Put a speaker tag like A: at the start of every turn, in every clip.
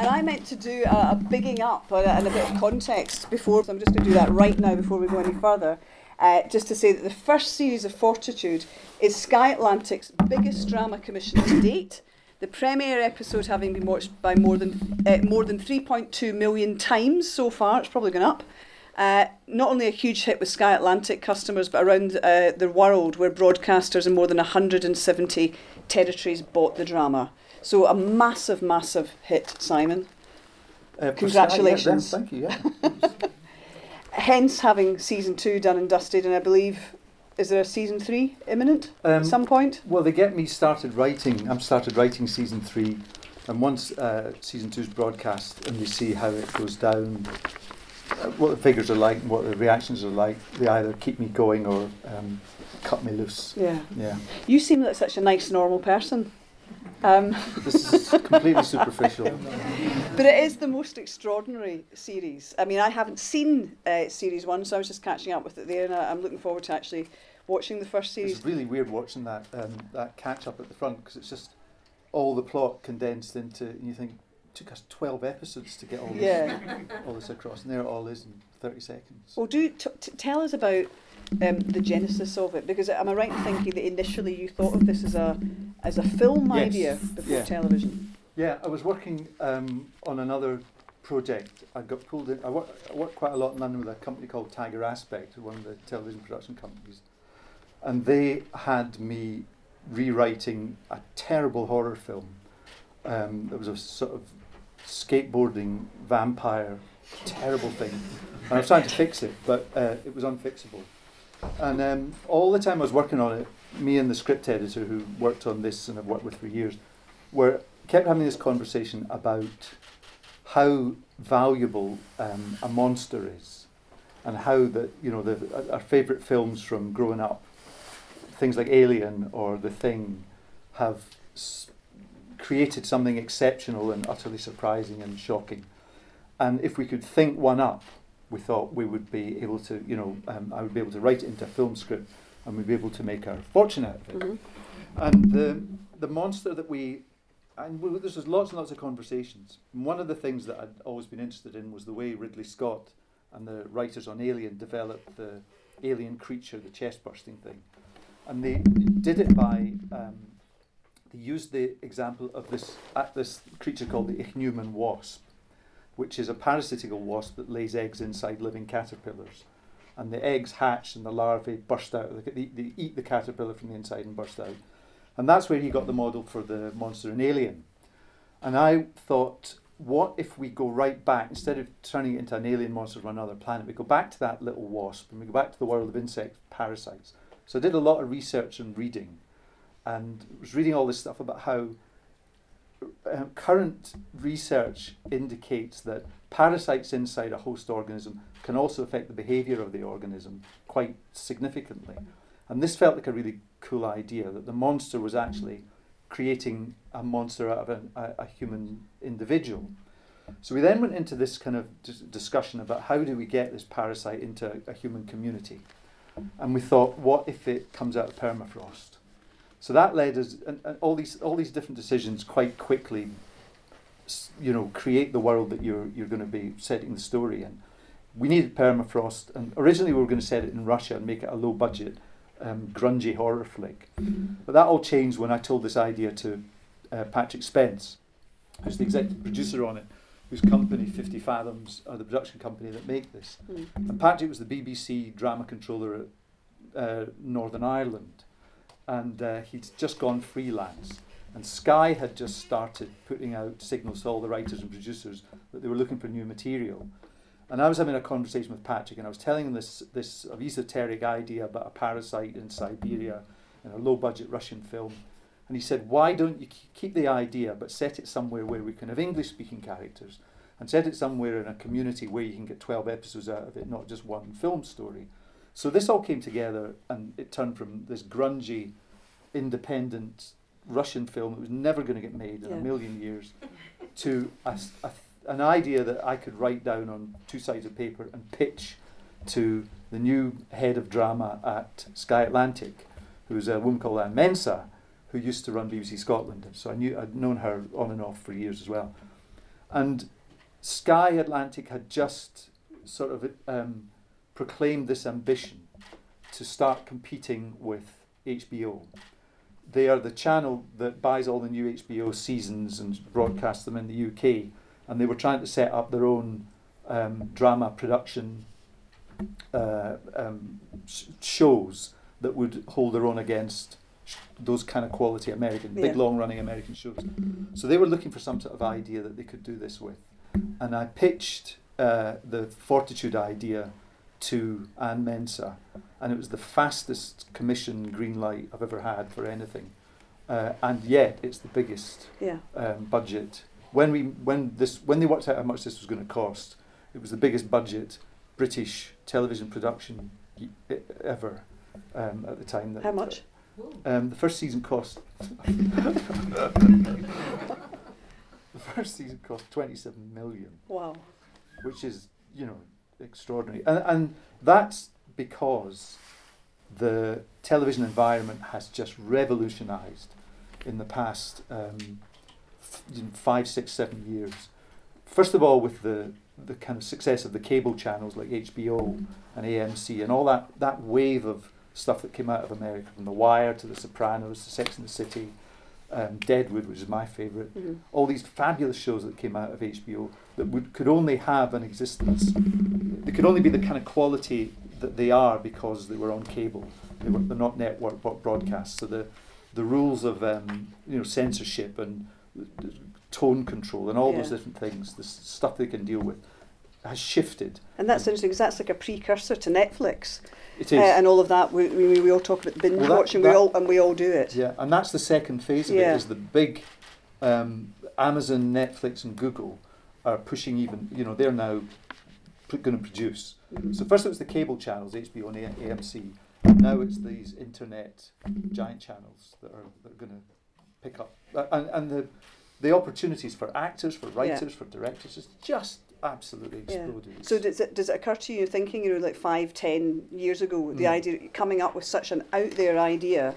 A: And I meant to do a, a bigging up and a bit of context before, so I'm just going to do that right now before we go any further. Uh, just to say that the first series of Fortitude is Sky Atlantic's biggest drama commission to date. The premiere episode having been watched by more than uh, more than 3.2 million times so far. It's probably gone up. Uh, not only a huge hit with Sky Atlantic customers, but around uh, the world, where broadcasters in more than 170 territories bought the drama. So a massive, massive hit, Simon.
B: Uh,
A: Congratulations.
B: Yeah, thank you. Yeah.
A: Hence, having season two done and dusted, and I believe is there a season three imminent
B: Um,
A: at some point?
B: Well, they get me started writing. I'm started writing season three, and once uh, season is broadcast, and they see how it goes down, uh, what the figures are like, and what the reactions are like, they either keep me going or um, cut me loose.
A: Yeah.
B: Yeah,
A: You seem like such a nice, normal person. Um,
B: this is completely superficial.
A: but it is the most extraordinary series. I mean, I haven't seen uh, series one, so I was just catching up with it there, and I, I'm looking forward to actually watching the first series.
B: It's really weird watching that um, that catch up at the front because it's just all the plot condensed into. And you think it took us twelve episodes to get all this,
A: Yeah.
B: all this across, and there it all is in thirty seconds.
A: Well, do t- t- tell us about um, the genesis of it, because am I right in thinking that initially you thought of this as a as a film
B: Yes.
A: idea before
B: Yeah.
A: television?
B: Yeah, I was working um, on another project. I got pulled in. I, work, I worked quite a lot in London with a company called Tiger Aspect, one of the television production companies, and they had me rewriting a terrible horror film. Um, there was a sort of skateboarding vampire, terrible thing. And I was trying to fix it, but uh, it was unfixable. And um, all the time I was working on it, me and the script editor who worked on this and I've worked with for years, were kept having this conversation about how valuable um, a monster is, and how that you know the, our favourite films from growing up, things like Alien or The Thing, have s- created something exceptional and utterly surprising and shocking. And if we could think one up, we thought we would be able to, you know, um, I would be able to write it into a film script, and we'd be able to make our fortune out of it.
A: Mhm.
B: And the the monster that we and we, this was lots and lots of conversations. And one of the things that I'd always been interested in was the way Ridley Scott and the writers on Alien developed the alien creature, the chest bursting thing, and they did it by um, they used the example of this uh, this creature called the ichneumon wasp, which is a parasitical wasp that lays eggs inside living caterpillars and the eggs hatch and the larvae burst out. They, they, eat the caterpillar from the inside and burst out. And that's where he got the model for the monster in Alien. And I thought, what if we go right back, instead of turning it into an alien monster from another planet, we go back to that little wasp and we go back to the world of insect parasites. So I did a lot of research and reading and was reading all this stuff about how uh, current research indicates that parasites inside a host organism can also affect the behavior of the organism quite significantly. And this felt like a really cool idea that the monster was actually creating a monster out of an, a, a human individual. So we then went into this kind of dis- discussion about how do we get this parasite into a, a human community. And we thought, what if it comes out of permafrost? So that led us, and, and all these all these different decisions quite quickly, you know, create the world that you're you're going to be setting the story in. We needed permafrost, and originally we were going to set it in Russia and make it a low budget, um, grungy horror flick. But that all changed when I told this idea to uh, Patrick Spence, who's the executive producer on it, whose company, 50 Fathoms, are the production company that make this.
A: Mm.
B: And Patrick was the BBC drama controller at uh, Northern Ireland, and uh, he'd just gone freelance. And Sky had just started putting out signals to all the writers and producers that they were looking for new material. And I was having a conversation with Patrick, and I was telling him this this esoteric idea about a parasite in Siberia in a low budget Russian film. And he said, Why don't you keep the idea but set it somewhere where we can have English speaking characters and set it somewhere in a community where you can get 12 episodes out of it, not just one film story? So this all came together and it turned from this grungy, independent Russian film that was never going to get made in
A: Yeah.
B: a million years to a, a an idea that I could write down on two sides of paper and pitch to the new head of drama at Sky Atlantic, who's a woman called Anne Mensah, who used to run BBC Scotland. So I knew I'd known her on and off for years as well. And Sky Atlantic had just sort of um, proclaimed this ambition to start competing with HBO. They are the channel that buys all the new HBO seasons and broadcasts them in the UK, and they were trying to set up their own um, drama production uh, um, sh- shows that would hold their own against sh- those kind of quality American, big long running American shows. So they were looking for some sort of idea that they could do this with. And I pitched uh, the Fortitude idea to Anne Mensah, and it was the fastest commission green light I've ever had for anything. Uh, and yet it's the biggest
A: Yeah.
B: um, budget. When we when this when they worked out how much this was going to cost, it was the biggest budget British television production y- ever um, at the time. That
A: How much?
B: Um, the first season cost. the first season cost twenty-seven million,
A: Wow.
B: which is you know extraordinary, and and that's because the television environment has just revolutionised in the past um, five, six, seven years. First of all, with the the kind of success of the cable channels like HBO and AMC and all that that wave of stuff that came out of America, from The Wire to The Sopranos to Sex and the City, um, Deadwood, which is my favourite,
A: Mhm.
B: all these fabulous shows that came out of HBO that would could only have an existence. They could only be the kind of quality that they are because they were on cable. They were they're not network bro- broadcasts. So the the rules of um, you know censorship and tone control and all those different things, the stuff they can deal with, has shifted.
A: And that's interesting because that's like a precursor to Netflix
B: It
A: uh, and all of that. We, we, we all talk about the binge
B: Well, that-
A: watching, we all and we all do it.
B: Yeah, and that's the second phase of
A: Yeah.
B: it. Is the big um, Amazon, Netflix, and Google are pushing even. You know, they're now going to produce.
A: Mhm.
B: So first it was the cable channels, HBO and A- AMC. Now it's these internet giant channels that are, that are going to pick up. Uh, and and the the opportunities for actors, for writers, for directors is just absolutely
A: Yeah.
B: exploded.
A: So does it, does it occur to you thinking you know like five, ten years ago, the
B: Mm.
A: idea coming up with such an out there idea,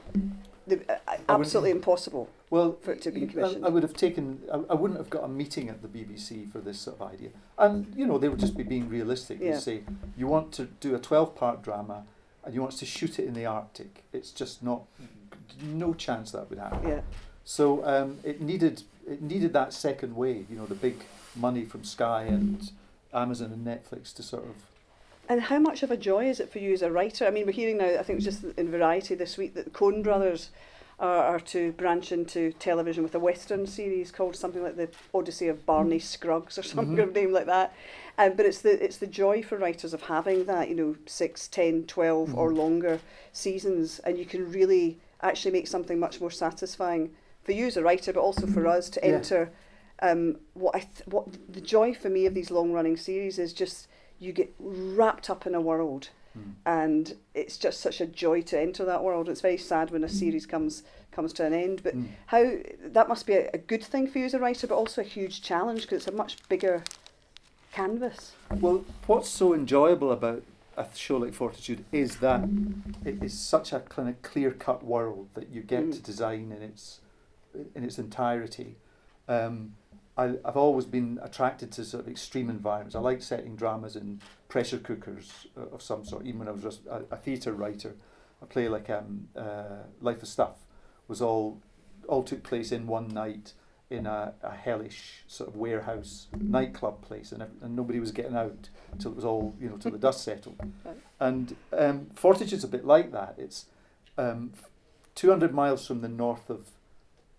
A: the, uh, absolutely impossible.
B: Well,
A: for it to be commissioned.
B: I, I would have taken. I, I wouldn't have got a meeting at the BBC for this sort of idea. And you know, they would just be being realistic. They
A: Yeah.
B: say you want to do a twelve-part drama, and you want to shoot it in the Arctic. It's just not. No chance that would happen.
A: Yeah.
B: So um, it needed it needed that second wave. You know, the big money from Sky and Amazon and Netflix to sort of.
A: And how much of a joy is it for you as a writer? I mean, we're hearing now, I think it was just in Variety this week, that the Coen brothers are, are to branch into television with a Western series called something like The Odyssey of Barney Scruggs or some
B: Mhm.
A: kind of name like that. Um, but it's the, it's the joy for writers of having that, you know, six, ten, twelve or
B: Mhm.
A: longer seasons. And you can really actually make something much more satisfying for you as a writer, but also for us to
B: Yeah.
A: enter. Um, what I th- what the joy for me of these long running series is just you get wrapped up in a world
B: hmm.
A: and it's just such a joy to enter that world. It's very sad when a series comes comes to an end, but
B: Mm.
A: how that must be a, a good thing for you as a writer, but also a huge challenge because it's a much bigger canvas.
B: Well, what's so enjoyable about a show like Fortitude is that it is such a kind of clear-cut world that you get
A: Mm.
B: to design in its in its entirety. Um, I, I've always been attracted to sort of extreme environments. I like setting dramas in pressure cookers uh, of some sort. Even when I was just a, a theatre writer, a play like um, uh, Life of Stuff was all all took place in one night in a, a hellish sort of warehouse nightclub place, and, and nobody was getting out till it was all you know till the dust settled. And um, Fortitude's a bit like that. It's um, 200 miles from the north of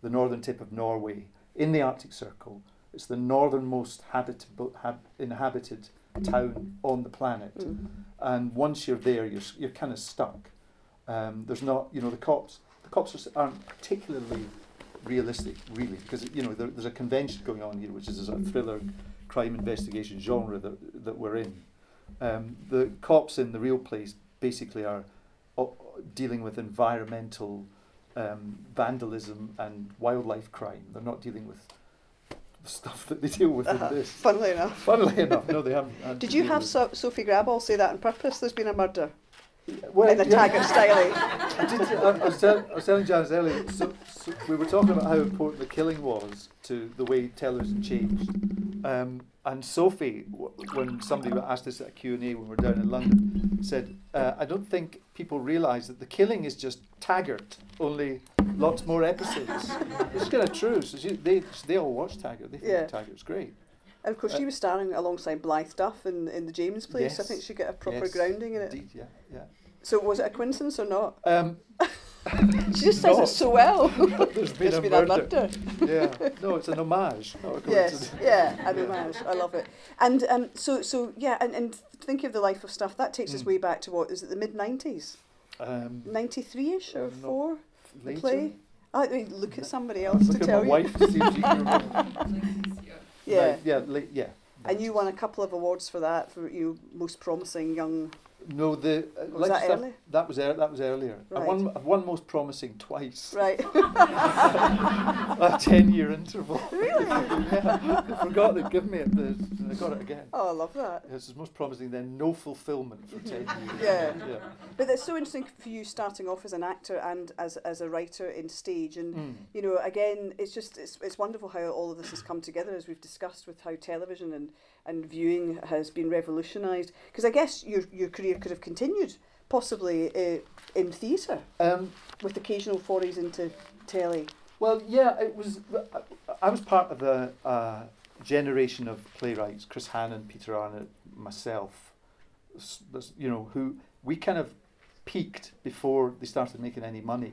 B: the northern tip of Norway in the Arctic Circle. It's the northernmost habitable, hab, inhabited town on the planet.
A: Mm.
B: And once you're there, you're, you're kind of stuck. Um, there's not, you know, the cops. The cops aren't particularly realistic, really, because you know there, there's a convention going on here, which is a sort of thriller, crime investigation genre that that we're in. Um, the cops in the real place basically are o- dealing with environmental um, vandalism and wildlife crime. They're not dealing with stuff that they deal with
A: Uh-huh.
B: in this.
A: Funnily enough.
B: Funnily enough, no, they haven't.
A: Did you have
B: with-
A: so- Sofie Gråbøl say that on purpose? There's been a murder
B: Well,
A: in the
B: yeah.
A: Taggart style.
B: I, did, I, I, was tell, I was telling Janice earlier, so, so we were talking about how important the killing was to the way television changed. Um, and Sofie, w- when somebody asked us at a Q&A when we were down in London, said, uh, I don't think people realise that the killing is just Taggart, only lots more episodes. it's kind of true. So she, they, they all watch Taggart. They think
A: Yeah.
B: Taggart's great.
A: And of course,
B: Uh,
A: she was starring alongside Blythe Duff in, in the James Plays. I think she got a proper
B: Yes,
A: grounding in it.
B: Indeed, yeah, yeah.
A: So was it a coincidence or not?
B: Um,
A: She just says it so well.
B: There's been,
A: There's
B: a,
A: been
B: murder.
A: a
B: yeah, no, it's an homage.
A: Yes, yeah, an homage. I love it. And um, so, so yeah, and, and thinking of the life of stuff, that takes us
B: Mm.
A: way back to what is it, the mid nineties,
B: Um,
A: ninety three ish or
B: No,
A: four? The play. I mean, look at somebody else
B: Look
A: to
B: at
A: tell you.
B: wife to see if she can remember.
A: Yeah.
B: Right, yeah, late, yeah.
A: And you won a couple of awards for that for you most promising young.
B: No, the uh,
A: Was
B: like
A: that
B: stuff,
A: early?
B: That was ear- that was earlier. I
A: Right.
B: won, I've won most promising twice.
A: Right.
B: a ten-year interval.
A: really?
B: yeah, I forgot they'd give me it. The, I got it again.
A: Oh, I love that.
B: This is most promising. Then no fulfilment for ten years.
A: Yeah.
B: yeah.
A: But it's so interesting for you starting off as an actor and as, as a writer in stage. And,
B: Mm.
A: you know, again, it's just, it's, it's wonderful how all of this has come together as we've discussed with how television and, and viewing has been revolutionised. Because I guess your, your career could have continued possibly uh, in theatre
B: Um,
A: with occasional forays into telly.
B: Well, yeah, it was. I was part of the uh, generation of playwrights, Chris Hannan, Peter Arnott, myself. You know, who we kind of peaked before they started making any money.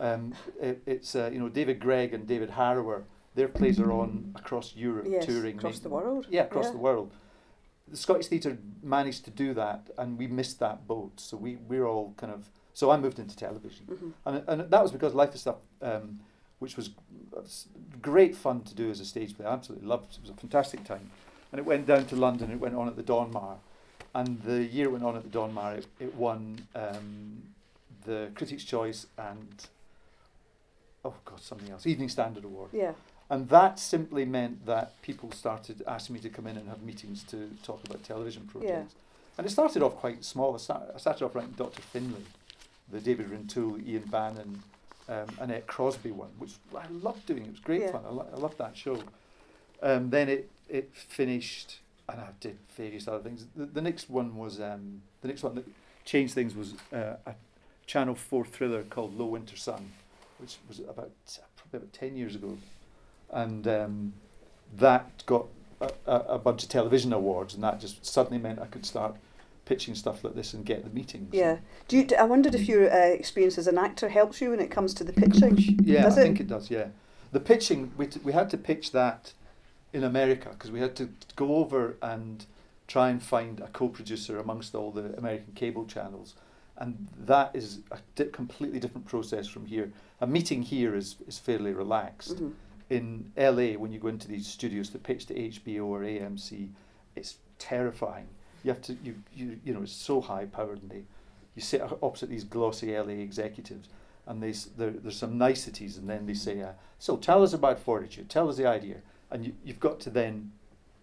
B: Um, it, it's uh, you know David Greig and David Harrower. Their plays are on across Europe,
A: Yes,
B: touring
A: across the world.
B: Yeah, across
A: Yeah.
B: the world. The Scottish Theatre managed to do that, and we missed that boat. So we we're all kind of. So I moved into television.
A: hmm
B: And, and that was because Life is Stuff, um, which was great fun to do as a stage play. I absolutely loved it. It was a fantastic time. And it went down to London, it went on at the Donmar. And the year it went on at the Donmar, it, it won um, the Critics' Choice and, oh God, something else, Evening Standard Award.
A: Yeah.
B: And that simply meant that people started asking me to come in and have meetings to talk about television projects. Yeah. And it started off quite small. I, start, I started off writing Dr. Finlay, the David Rintoul, Ian Bannen, um, Annette Crosbie one, which I loved doing. It was great
A: Yeah.
B: fun. I, lo- I loved that show. Um, then it, it finished, and I did various other things. The, the next one was, um, the next one that changed things was uh, a Channel 4 thriller called Low Winter Sun, which was about, probably about 10 years ago and um, that got a, a, bunch of television awards, and that just suddenly meant I could start pitching stuff like this and get the meetings.
A: Yeah. Do you, I wondered if your uh, experience as an actor helps you when it comes to the pitching.
B: yeah,
A: Does
B: I
A: it?
B: think it does. Yeah, the pitching we t- we had to pitch that in America because we had to go over and try and find a co-producer amongst all the American cable channels, and that is a di- completely different process from here. A meeting here is is fairly relaxed.
A: Mhm.
B: In LA when you go into these studios to pitch to HBO or AMC, it's terrifying. You have to you you you know it's so high powered and they you sit opposite these glossy LA executives and they there, there's some niceties and then they say uh, so tell us about Fortitude, tell us the idea and you, you've got to then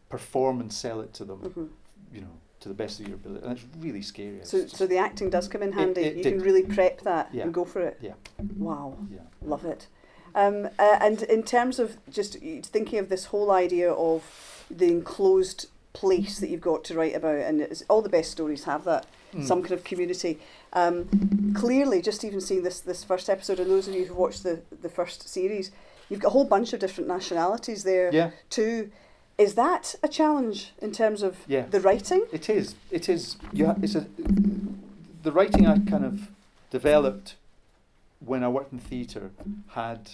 B: perform and sell it to them
A: Mhm.
B: you know to the best of your ability and it's really scary.
A: So, so the acting does come in
B: It-
A: handy.
B: it
A: you
B: did.
A: can really prep that
B: Yeah.
A: and go for it.
B: Yeah.
A: Wow.
B: yeah.
A: Love it. Um, uh, and in terms of just thinking of this whole idea of the enclosed place that you've got to write about, and all the best stories have that
B: Mm.
A: some kind of community. Um, clearly, just even seeing this this first episode, and those of you who watched the the first series, you've got a whole bunch of different nationalities there
B: Yeah.
A: too. Is that a challenge in terms of
B: Yeah.
A: the writing?
B: It is. It is. You ha- it's a, the writing I kind of developed when I worked in theatre had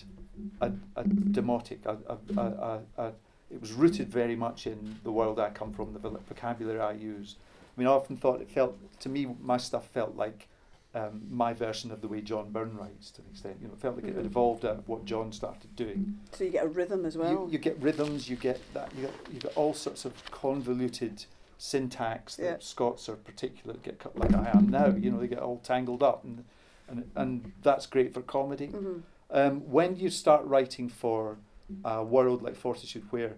B: a, a demotic. A, a, a, a, it was rooted very much in the world I come from, the vocabulary I use. I mean, I often thought it felt, to me, my stuff felt like um, my version of the way John Byrne writes to an extent. You know, it felt like it had
A: Mhm.
B: evolved out of what John started doing.
A: So you get a rhythm as well.
B: You, you get rhythms, you get that, you get, you get all sorts of convoluted syntax that
A: Yeah.
B: Scots are particular get cut like I am now. You know, they get all tangled up, and and and that's great for comedy.
A: hmm
B: Um, when you start writing for a world like Fortitude, where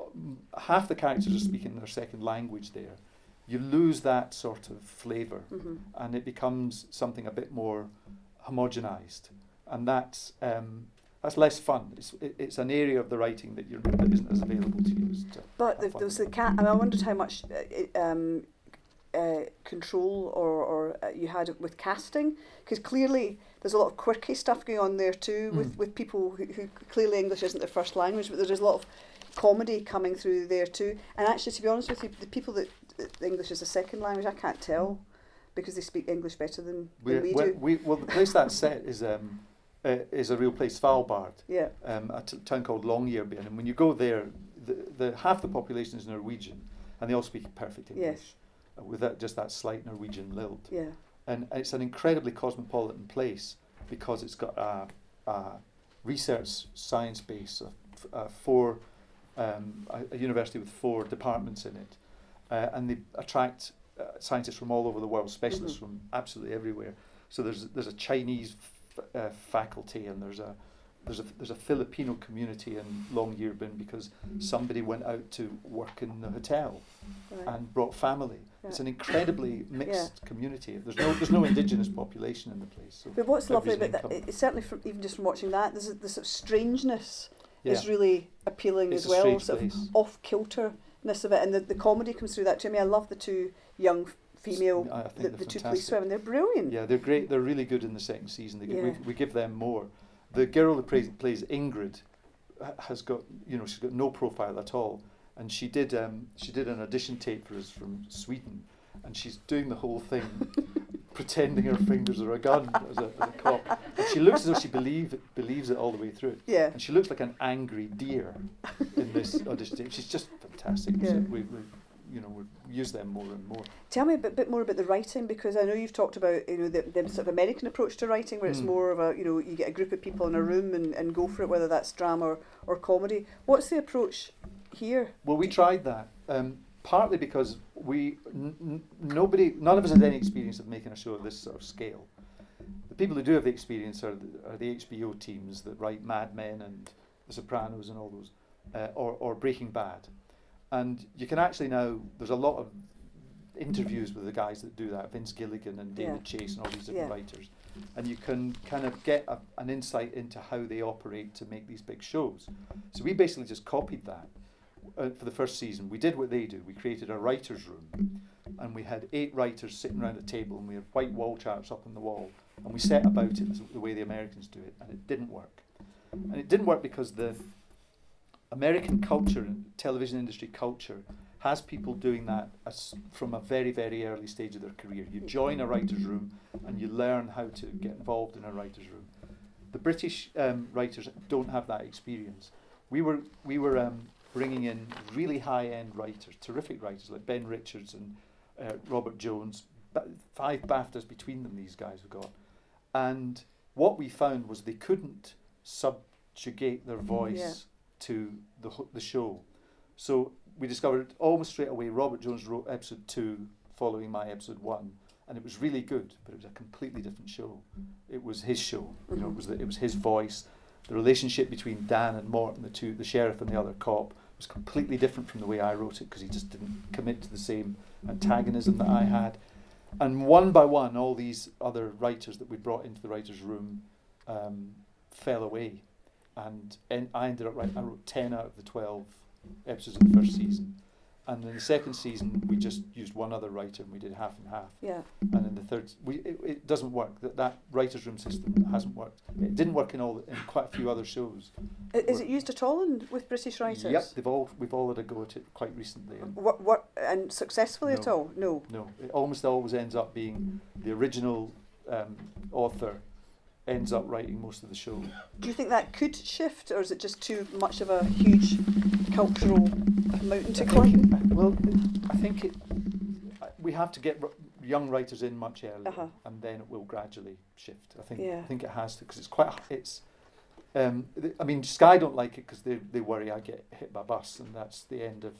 B: um, half the characters are speaking their second language, there, you lose that sort of flavour
A: hmm
B: and it becomes something a bit more homogenized. And that's, um, that's less fun. It's it, it's an area of the writing that you're that isn't as available to you. As to
A: But the,
B: fun
A: there was the cat. I, mean, I wondered how much uh, it, um, uh, control or, or uh, you had with casting, because clearly there's a lot of quirky stuff going on there too with,
B: Mm.
A: with people who, who clearly English isn't their first language, but there's a lot of comedy coming through there too. And actually, to be honest with you, the people that that English is a second language, I can't tell because they speak English better than,
B: we,
A: than we, do.
B: we, well, the place that's set is um, uh, is a real place, Svalbard,
A: Yeah,
B: um, a t- town called Longyearbyen. And when you go there, the, the half the population is Norwegian, and they all speak perfect English,
A: Yes.
B: With that, just that slight Norwegian lilt.
A: yeah,
B: and it's an incredibly cosmopolitan place because it's got a, a research science base of uh, four um, a, a university with four departments in it, uh, and they attract uh, scientists from all over the world, specialists
A: Mhm.
B: from absolutely everywhere. So there's there's a Chinese f- uh, faculty and there's a there's a there's a Filipino community in Longyearbyen because somebody went out to work in the hotel
A: right.
B: and brought family. It's an incredibly mixed community. There's no there's no indigenous population in the place. So
A: But what's lovely about that, it, certainly from even just from watching that, there's a, the sort of strangeness
B: yeah,
A: is really appealing
B: it's
A: as well. Sort of off kilterness of it, and the, the comedy comes through that to me. I love the two young female,
B: I think
A: the, the two
B: fantastic.
A: police women. They're brilliant.
B: Yeah, they're great. They're really good in the second season. They,
A: Yeah.
B: we, we give them more. The girl that plays, plays Ingrid has got you know she's got no profile at all, and she did um, she did an audition tape for us from Sweden, and she's doing the whole thing, pretending her fingers are a gun as a, as a cop. And she looks as though she believe believes it all the way through.
A: Yeah.
B: And she looks like an angry deer in this audition tape. She's just fantastic. So
A: Yeah.
B: we, we, you know, we use them more and more.
A: Tell me a bit, bit more about the writing because I know you've talked about you know the, the sort of American approach to writing where it's
B: Mm.
A: more of a you know you get a group of people in a room and, and go for it whether that's drama or, or comedy. What's the approach here?
B: Well, we tried that um, partly because we n- n- nobody, none of us had any experience of making a show of this sort of scale. The people who do have the experience are the, are the HBO teams that write Mad Men and The Sopranos and all those, uh, or or Breaking Bad, and you can actually now there's a lot of interviews with the guys that do that, Vince Gilligan and David Chase and all these different
A: Yeah.
B: writers, and you can kind of get a, an insight into how they operate to make these big shows. So we basically just copied that uh, for the first season. We did what they do. We created a writers' room, and we had eight writers sitting around a table, and we had white wall charts up on the wall, and we set about it the way the Americans do it, and it didn't work. And it didn't work because the American culture and television industry culture has people doing that as from a very very early stage of their career. You join a writers' room and you learn how to get involved in a writers' room. The British um, writers don't have that experience. We were we were um, bringing in really high end writers, terrific writers like Ben Richards and uh, Robert Jones. Ba- five BAFTAs between them. These guys have got, and what we found was they couldn't subjugate their voice
A: Yeah.
B: To the the show. So we discovered almost straight away. Robert Jones wrote episode two, following my episode one, and it was really good. But it was a completely different show. It was his show. You know, it was the, it was his voice. The relationship between Dan and Morton, the two, the sheriff and the other cop, was completely different from the way I wrote it because he just didn't commit to the same antagonism that I had. And one by one, all these other writers that we brought into the writers' room um, fell away, and en- I ended up writing. I wrote ten out of the twelve episodes of the first season, and in the second season we just used one other writer and we did half and half.
A: Yeah.
B: And in the third, we it, it doesn't work. That that writers' room system hasn't worked. It didn't work in all in quite a few other shows.
A: I- Is it used at all in, with British writers?
B: Yep, they've all we've all had a go at it quite recently. And
A: What, what, and successfully at all? No.
B: no, it almost always ends up being the original um, author ends up writing most of the show.
A: Do you think that could shift, or is it just too much of a huge cultural mountain to climb?
B: well, I think it, we have to get young writers in much earlier,
A: Uh-huh.
B: and then it will gradually shift. I think
A: Yeah.
B: I think it has to because it's quite it's. Um, th- I mean, Sky don't like it because they they worry I get hit by a bus, and that's the end of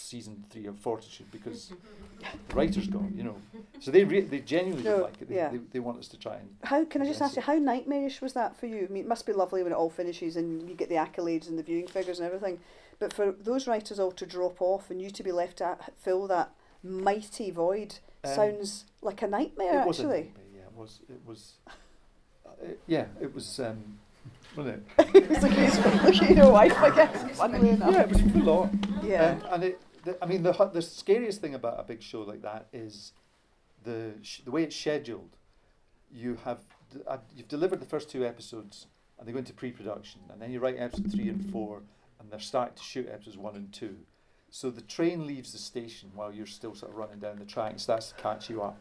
B: season three of Fortitude because the writer's gone. You know, so they re- they genuinely
A: No,
B: don't like it. They,
A: yeah.
B: they, they want us to try and
A: How can I just ask you how nightmarish was that for you? I mean, it must be lovely when it all finishes and you get the accolades and the viewing figures and everything. But for those writers all to drop off and you to be left to fill that mighty void
B: Um,
A: sounds like a nightmare.
B: it was a
A: actually,
B: nightmare, yeah, it was. It was. Uh, it- yeah, it was. Um, wasn't it?
A: it's like, it's, look at your wife, I guess. Funnily enough.
B: Yeah, it was full on.
A: Yeah.
B: And, and it, the, I mean, the the scariest thing about a big show like that is the sh- the way it's scheduled. You have d- uh, you've delivered the first two episodes, and they go into pre-production, and then you write episode three and four, and they're starting to shoot episodes one and two. So the train leaves the station while you're still sort of running down the track and starts to catch you up,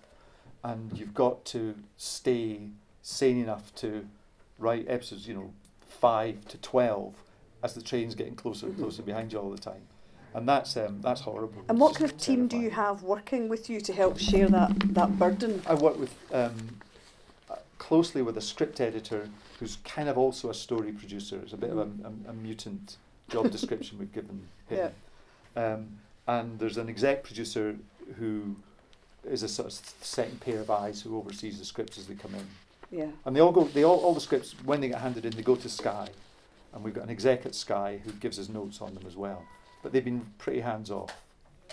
B: and you've got to stay sane enough to write episodes, you know, five to twelve, as the train's getting closer and closer behind you all the time, and that's um, that's horrible.
A: And what kind of team do you have working with you to help share that, that burden?
B: I work with um, uh, closely with a script editor who's kind of also a story producer. It's a bit of a, a, a mutant job description we've given him. Um, and there's an exec producer who is a sort of second pair of eyes who oversees the scripts as they come in.
A: Yeah.
B: And they all go. They all all the scripts when they get handed in, they go to Sky, and we've got an exec at Sky who gives us notes on them as well. But they've been pretty hands off.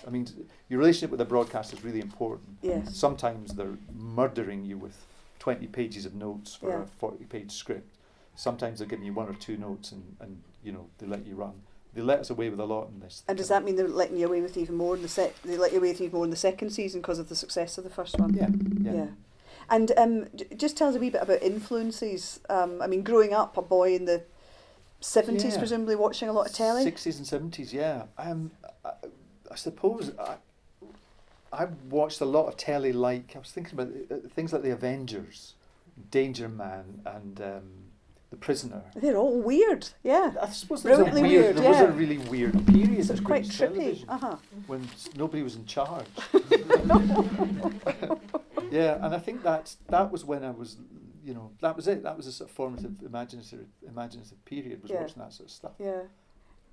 B: I mean, your relationship with the broadcaster is really important.
A: Yes.
B: Sometimes they're murdering you with 20 pages of notes for
A: Yeah.
B: a 40 page script. Sometimes they're giving you one or two notes and, and you know, they let you run. They let us away with a lot in this.
A: And does that mean they're letting you away with even more in the sec? They let you away with even more in the second season because of the success of the first one.
B: Yeah, yeah.
A: And um, just tell us a wee bit about influences. Um, I mean, growing up, a boy in the seventies,
B: Yeah.
A: presumably watching a lot of telly.
B: 60s and 70s, yeah. Um, I, I suppose I, I watched a lot of telly like, I was thinking about uh, things like The Avengers, Danger Man, and um, The Prisoner.
A: They're all weird. Yeah.
B: I suppose there was a weird,
A: weird,
B: there was a really weird period of
A: quite
B: British
A: trippy.
B: television
A: Uh huh.
B: when nobody was in charge. yeah, and I think that that was when I was, you know, that was it. That was a sort of formative, imaginative, imaginative period. Was
A: Yeah.
B: watching that sort of stuff.
A: Yeah.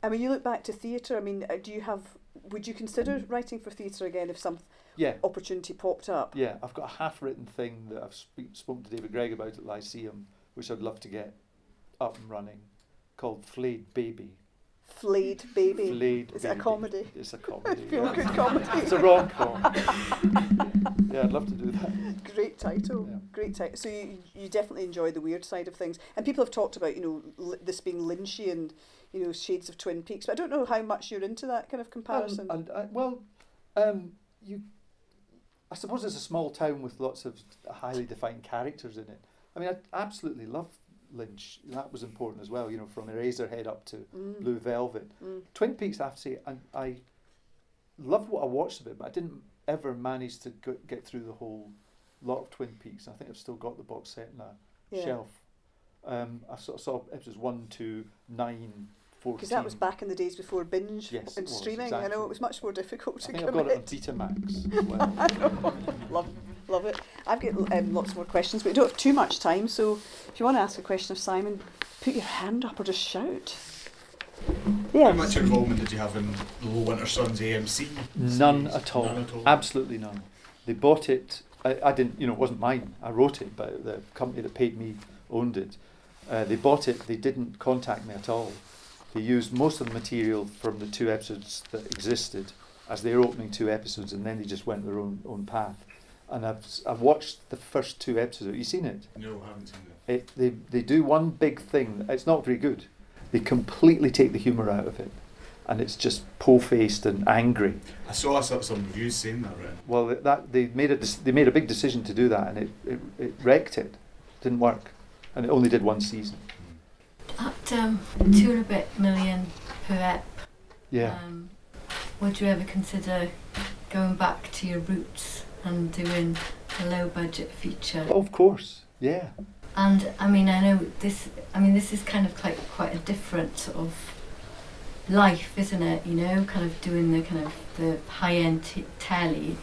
A: I mean, you look back to theatre. I mean, uh, do you have? Would you consider writing for theatre again if some
B: Yeah,
A: opportunity popped up?
B: yeah. I've got a half-written thing that I've spe- spoken to David Greig about at Lyceum, which I'd love to get up and running, called Flayed Baby.
A: Flayed baby.
B: Flayed
A: Is it a comedy?
B: It's a comedy.
A: Feel
B: yeah.
A: good comedy.
B: It's a rom com. yeah, I'd love to do that.
A: Great title.
B: Yeah.
A: Great title. So you, you definitely enjoy the weird side of things. And people have talked about, you know, li- this being Lynchian, you know, shades of Twin Peaks. But I don't know how much you're into that kind of comparison.
B: Um, and uh, well, um, you, I suppose it's a small town with lots of highly defined characters in it. I mean, I absolutely love Lynch. That was important as well. You know, from Eraserhead up to
A: Mm,
B: Blue Velvet.
A: mm.
B: Twin Peaks, I have to say, I, I loved what I watched of it, but I didn't ever manage to go, get through the whole lot of Twin Peaks. I think I've still got the box set in a
A: Yeah.
B: shelf. Um, I sort of saw episodes one to nine, fourteen.
A: Because that was back in the days before binge
B: Yes,
A: and
B: was,
A: streaming. I know it was much more difficult
B: I
A: to
B: think I've got it on. Betamax as well.
A: love, love it. I've got um, lots more questions, but we don't have too much time. So if you want to ask a question of Simon, put your hand up or just shout.
C: How much involvement did you have in Low Winter Sun's AMC?
B: None at all.
C: None at all.
B: Absolutely none. They bought it. I, I didn't. You know, it wasn't mine. I wrote it, but the company that paid me owned it. Uh, they bought it. They didn't contact me at all. They used most of the material from the two episodes that existed as their opening two episodes, and then they just went their own own path. And I've s- I've watched the first two episodes. Have you seen it?
C: No, I haven't seen it.
B: It they they do one big thing. It's not very good. They completely take the humour out of it, and it's just po-faced and angry.
C: I saw I saw some reviews saying that, right?
B: Well, that they made a they made a big decision to do that, and it, it, it wrecked it. Didn't work, and it only did one season.
D: At um, two and a bit million per ep,
B: Yeah,
D: um, would you ever consider going back to your roots and doing a low budget feature?
B: Of course. Yeah,
D: And I mean, I know this. I mean, this is kind of like quite a different sort of life, isn't it? You know, kind of doing the kind of the high end t- telly.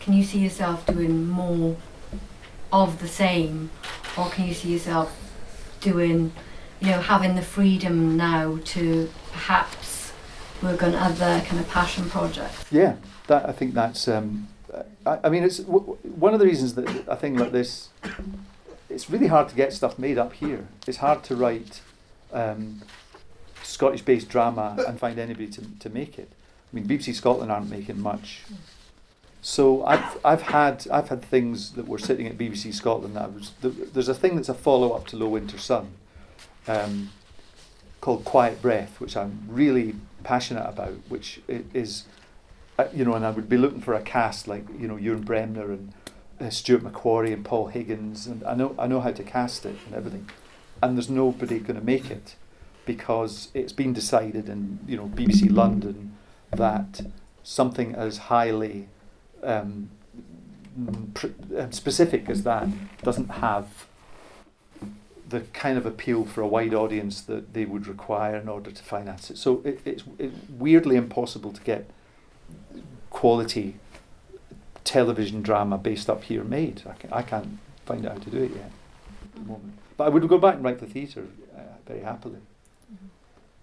D: Can you see yourself doing more of the same, or can you see yourself doing, you know, having the freedom now to perhaps work on other kind of passion projects?
B: yeah. That I think that's. Um, I, I mean, it's w- one of the reasons that a thing like this. It's really hard to get stuff made up here. It's hard to write um, Scottish-based drama and find anybody to, to make it. I mean, BBC Scotland aren't making much. So I've I've had I've had things that were sitting at BBC Scotland that I was th- there's a thing that's a follow up to Low Winter Sun, um, called Quiet Breath, which I'm really passionate about, which is, uh, you know, and I would be looking for a cast like, you know, Ewan Bremner and uh, Stuart McQuarrie and Paul Higgins, and I know I know how to cast it and everything, and there's nobody going to make it because it's been decided in you know BBC London that something as highly um, um, specific as that doesn't have the kind of appeal for a wide audience that they would require in order to finance it. So it, it's, it's weirdly impossible to get quality television drama based up here made. I, can, I can't find out how to do it yet at the moment. But I would go back and write for theatre uh, very happily.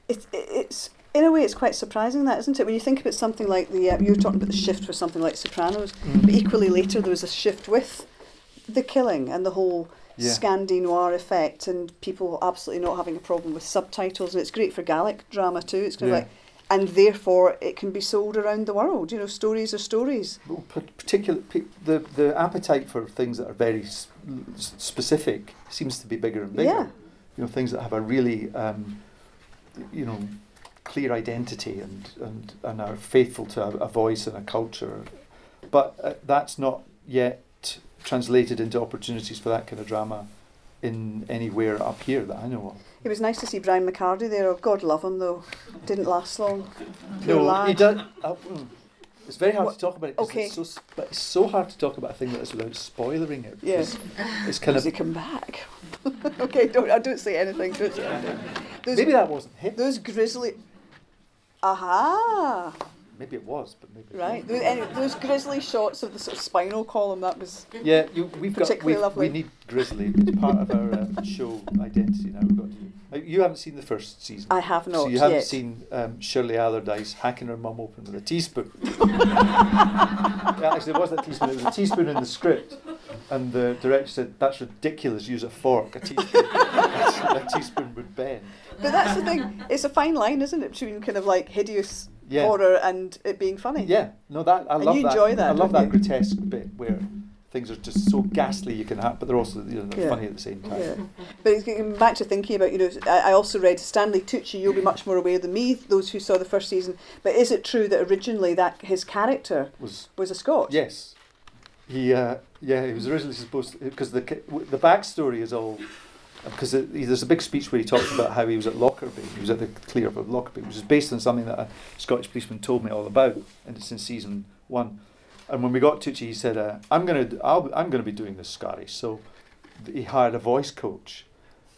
A: It, it, it's in a way it's quite surprising that isn't it when you think about something like the uh, you were talking about the shift for something like Sopranos, but equally later there was a shift with the killing and the whole
B: Yeah.
A: Scandi noir effect and people absolutely not having a problem with subtitles and it's great for Gaelic drama too. It's kind
B: Yeah.
A: of like and therefore it can be sold around the world. You know, stories are stories.
B: Well, particular the the appetite for things that are very specific seems to be bigger and bigger.
A: Yeah.
B: You know, things that have a really um, you know clear identity and and and are faithful to a, a voice and a culture, but uh, that's not yet translated into opportunities for that kind of drama in anywhere up here that I know of.
A: It was nice to see Brian McCarty there. Oh, God love him though. Didn't last long. Poor
B: No,
A: lad.
B: he does. Uh, mm. it's very hard
A: What-
B: to talk about it.
A: okay.
B: It's so, but it's so hard to talk about a thing that is without spoiling it.
A: Yeah.
B: It's kind
A: Does
B: of
A: he come back? okay, don't I don't say anything. Don't say anything. Those,
B: maybe that wasn't him.
A: those grisly. Aha!
B: Maybe it was, but maybe
A: Right. Those, anyway, those grisly shots of the sort of spinal column. That was
B: Yeah, you, we've got
A: lovely.
B: we need Grisly. It's part of our uh, show identity now. We've got to, you haven't seen the first season.
A: I have not
B: so you haven't
A: yet.
B: seen um, Shirley Allardyce hacking her mum open with a teaspoon. yeah, actually, it wasn't a teaspoon. It was a teaspoon in the script, and the director said, "That's ridiculous. Use a fork. A teaspoon. a teaspoon would bend."
A: But that's the thing. It's a fine line, isn't it, between kind of like hideous
B: Yeah.
A: horror and it being funny.
B: Yeah, no, that I
A: And
B: love
A: you
B: that.
A: enjoy that,
B: I love that grotesque bit where things are just so ghastly you can have, but they're also you know they're
A: Yeah.
B: funny at the same time.
A: Yeah. But it's getting back to thinking about, you know, I, I also read Stanley Tucci, you'll be much more aware than me, those who saw the first season. But is it true that originally that his character
B: Was
A: was a Scot?
B: Yes. He, uh, yeah, he was originally supposed to, because the, the backstory is all, because there's a big speech where he talks about how he was at Lockerbie, he was at the clear up of Lockerbie, which is based on something that a Scottish policeman told me all about, and it's in season one. And when we got to Tucci, he said, uh, I'm going to I'll, I'm going to be doing this Scottish. So he hired a voice coach.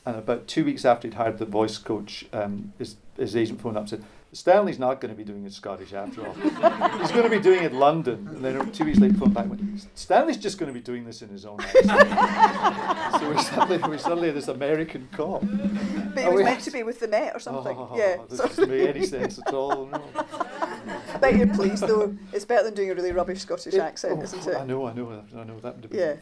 B: And about two weeks after he'd hired the voice coach, um, his, his agent phoned up and said, Stanley's not going to be doing it Scottish after all. He's going to be doing it in London. And then two weeks later, phoned back and went, Stanley's just going to be doing this in his own accent. so we suddenly, we suddenly had this American cop.
A: But it
B: Oh,
A: was meant to be with the Met or something.
B: Oh,
A: yeah.
B: This
A: So,
B: doesn't make any sense at all. No.
A: I bet you're pleased though. It's better than doing a really rubbish Scottish
B: It-
A: accent,
B: oh,
A: isn't it?
B: I know, I know, I know. That would have been
A: Yeah.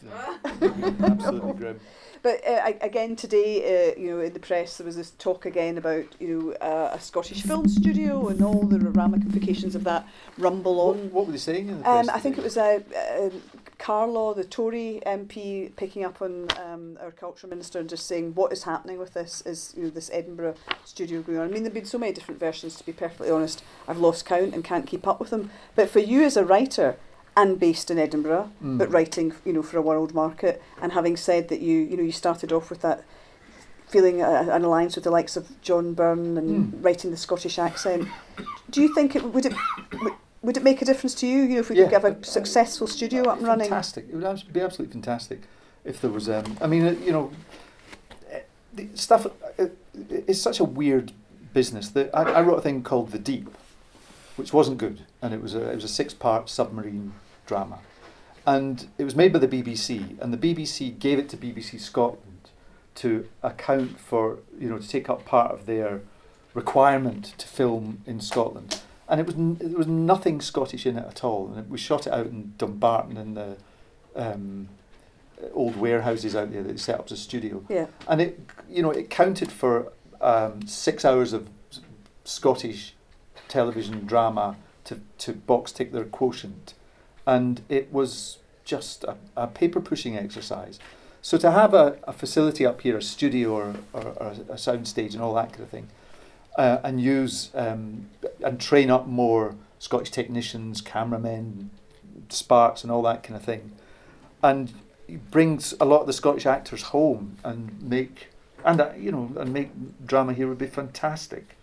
B: yeah, absolutely grim.
A: But uh, again, today, uh, you know, in the press, there was this talk again about you know uh, a Scottish film studio and all the ramifications of that rumble on.
B: what were they saying in the press?
A: Um, I think it was a. uh, Carlaw, the Tory MP, picking up on um, our culture minister and just saying what is happening with this is you know this Edinburgh studio going on. I mean, there've been so many different versions. To be perfectly honest, I've lost count and can't keep up with them. But for you as a writer and based in Edinburgh,
B: Mm.
A: but writing you know for a world market, and having said that you you know you started off with that feeling a, an alliance with the likes of John Byrne and
B: Mm.
A: writing the Scottish accent. Do you think it would it would- would it make a difference to you? You know, if we
B: Yeah.
A: could have a successful studio up and running.
B: Fantastic. It would be absolutely fantastic if there was. Um, I mean, uh, you know, uh, the stuff. Uh, it's such a weird business that I, I wrote a thing called The Deep, which wasn't good, and it was a it was a six part submarine drama, and it was made by the BBC, and the BBC gave it to BBC Scotland to account for you know to take up part of their requirement to film in Scotland and it was n- there was nothing Scottish in it at all. And it, we shot it out in Dumbarton in the um, old warehouses out there that they set up as a studio,
A: Yeah.
B: and it you know it counted for um, six hours of Scottish television drama to to box tick their quotient, and it was just a, a paper pushing exercise. So to have a, a facility up here, a studio or, or, or a sound stage and all that kind of thing, uh, and use um, and train up more Scottish technicians, cameramen, sparks, and all that kind of thing, and brings a lot of the Scottish actors home and make and uh, you know and make drama here would be fantastic.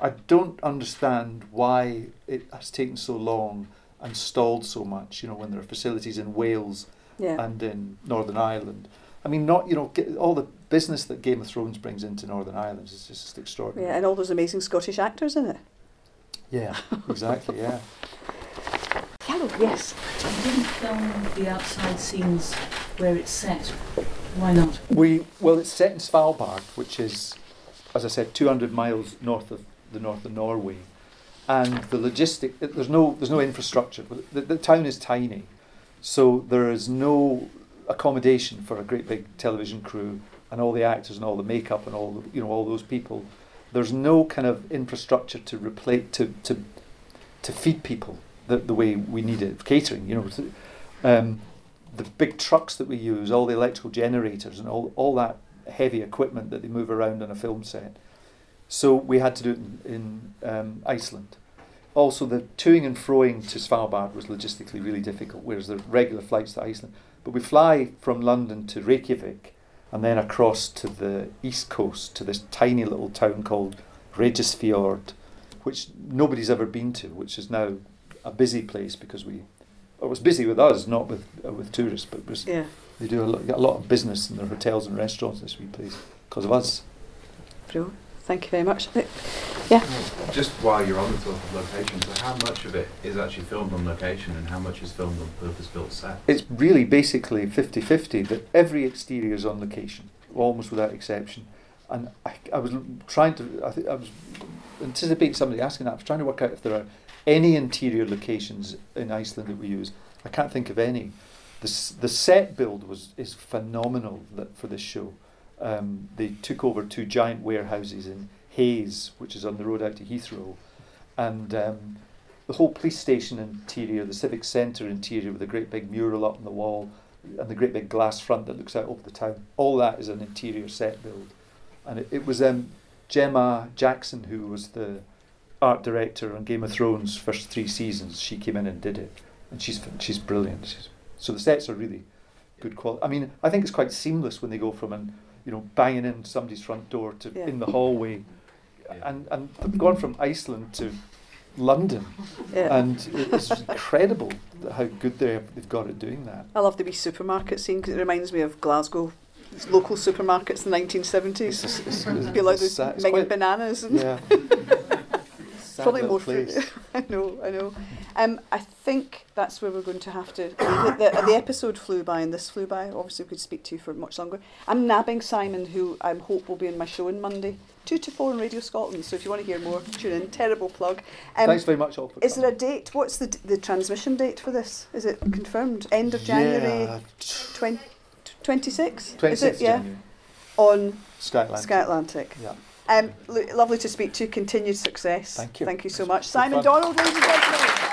B: I don't understand why it has taken so long and stalled so much. You know when there are facilities in Wales
A: Yeah.
B: and in Northern Ireland. I mean, not you know all the business that Game of Thrones brings into Northern Ireland is just extraordinary.
A: yeah, and all those amazing Scottish actors in it.
B: Yeah, exactly. Yeah.
A: Hello, yes.
E: You didn't film the outside scenes where it's set. Why not?
B: We well, it's set in Svalbard, which is, as I said, 200 miles north of the north of Norway, and the logistic it- there's no there's no infrastructure. The, the town is tiny, so there is no accommodation for a great big television crew and all the actors and all the makeup and all the, you know all those people. There's no kind of infrastructure to replace to to to feed people the, the way we need it catering. You know. um, the big trucks that we use, all the electrical generators and all, all that heavy equipment that they move around on a film set. So we had to do it in, in um, Iceland. Also, the toing and froing to Svalbard was logistically really difficult, whereas the regular flights to Iceland. But we fly from London to Reykjavik and then across to the east coast to this tiny little town called Regisfjord, which nobody's ever been to, which is now a busy place because we it was busy with us, not with uh, with tourists, but was,
A: Yeah.
B: they do a lot, a lot of business in their hotels and restaurants in this wee place because of us.
A: Bro, thank you very much. Yeah.
F: Just while you're on the topic of locations, so how much of it is actually filmed on location and how much is filmed on purpose-built set?
B: It's really basically 50-50 that every exterior is on location, almost without exception. And I, I was trying to, I, think I was anticipating somebody asking that. I was trying to work out if there are any interior locations in Iceland that we use. I can't think of any. The, s- the set build was is phenomenal that, for this show. Um, they took over two giant warehouses in Hayes, which is on the road out to Heathrow, and um, the whole police station interior, the civic centre interior with a great big mural up on the wall, and the great big glass front that looks out over the town. All that is an interior set build, and it, it was um, Gemma Jackson who was the art director on Game of Thrones first three seasons. She came in and did it, and she's she's brilliant. She's, so the sets are really good quality. I mean, I think it's quite seamless when they go from an you know banging in somebody's front door to
A: Yeah.
B: in the hallway,
F: Yeah.
B: and and they've gone from Iceland to London,
A: Yeah.
B: and it's incredible how good they they've got at doing that.
A: I love the wee supermarket scene because it reminds me of Glasgow local supermarkets in the 1970s.
B: It's, just- it's, it's,
A: Be like
B: it's
A: those
B: sa- it's quite-
A: bananas and
B: yeah. Sad
A: probably more
B: place.
A: I know, I know. Um, I think that's where we're going to have to it. The, the episode flew by and this flew by. Obviously, we could speak to you for much longer. I'm nabbing Simon, who I hope will be in my show on Monday, 2 to 4 on Radio Scotland. So if you want to hear more, tune in. Terrible plug. Um,
B: Thanks very much all for
A: is there a date? What's the, the transmission date for this? Is it confirmed? End of January
B: Yeah,
A: 20, 26?
B: 26th
A: Is it? Yeah.
B: January.
A: On
B: Sky Atlantic.
A: Sky Atlantic.
B: Yeah.
A: Um, lo- lovely to speak to you. Continued success.
B: Thank you.
A: Thank you so much. Simon. Donald, ladies and gentlemen.